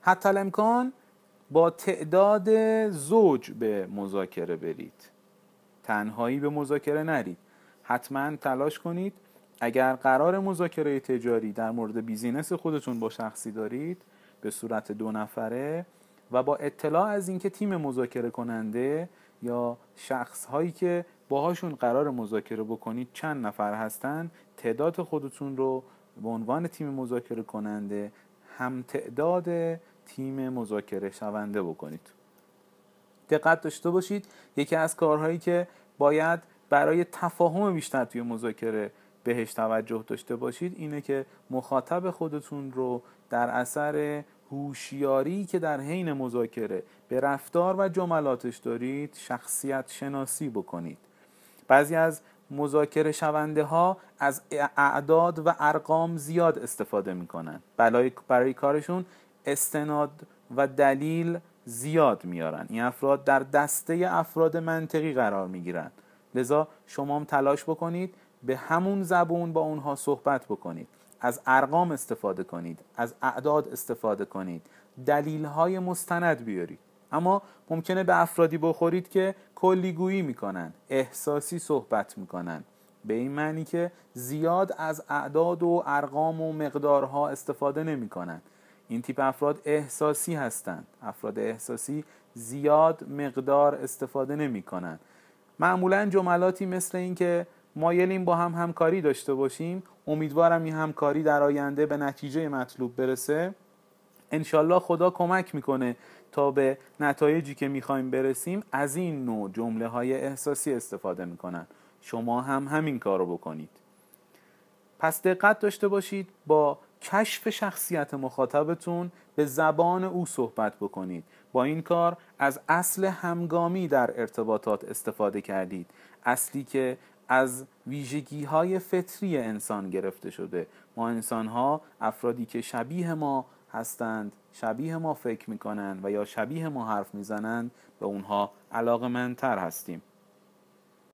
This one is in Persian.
حتی الامکان با تعداد زوج به مذاکره برید. تنهایی به مذاکره نرید. حتما تلاش کنید. اگر قرار مذاکره تجاری در مورد بیزینس خودتون با شخصی دارید به صورت دو نفره و با اطلاع از اینکه تیم مذاکره کننده یا شخص هایی که باهاشون قرار مذاکره بکنید چند نفر هستن تعداد خودتون رو به عنوان تیم مذاکره کننده هم تعداد تیم مذاکره شونده بکنید. دقت داشته باشید یکی از کارهایی که باید برای تفاهم بیشتر توی مذاکره بهش توجه داشته باشید اینه که مخاطب خودتون رو در اثر هوشیاری که در حین مذاکره به رفتار و جملاتش دارید شخصیت شناسی بکنید. بعضی از مذاکره شونده ها از اعداد و ارقام زیاد استفاده می‌کنن. برای, برای کارشون استناد و دلیل زیاد میارن. این افراد در دسته افراد منطقی قرار می‌گیرن. لذا شما هم تلاش بکنید به همون زبون با اونها صحبت بکنید. از ارقام استفاده کنید از اعداد استفاده کنید. دلیل های مستند بیارید. اما ممکنه به افرادی بخورید که کلیگویی می‌کنن احساسی صحبت می‌کنن. به این معنی که زیاد از اعداد و ارقام و مقدارها استفاده نمی‌کنن. این تیپ افراد احساسی هستند. افراد احساسی زیاد مقدار استفاده نمی‌کنن. معمولا جملاتی مثل این که مایلیم با هم همکاری داشته باشیم امیدوارم این همکاری در آینده به نتیجه مطلوب برسه. انشالله خدا کمک می‌کنه تا به نتایجی که می‌خوایم برسیم از این نوع جمله های احساسی استفاده می‌کنن. شما هم همین کار رو بکنید. پس دقت داشته باشید با کشف شخصیت مخاطبتون به زبان او صحبت بکنید. با این کار از اصل همگامی در ارتباطات استفاده کردید. اصلی که از ویژگی های فطری انسان گرفته شده. ما انسان ها افرادی که شبیه ما هستند شبیه ما فکر می‌کنند و یا شبیه ما حرف می‌زنند به اونها علاقه منتر هستیم.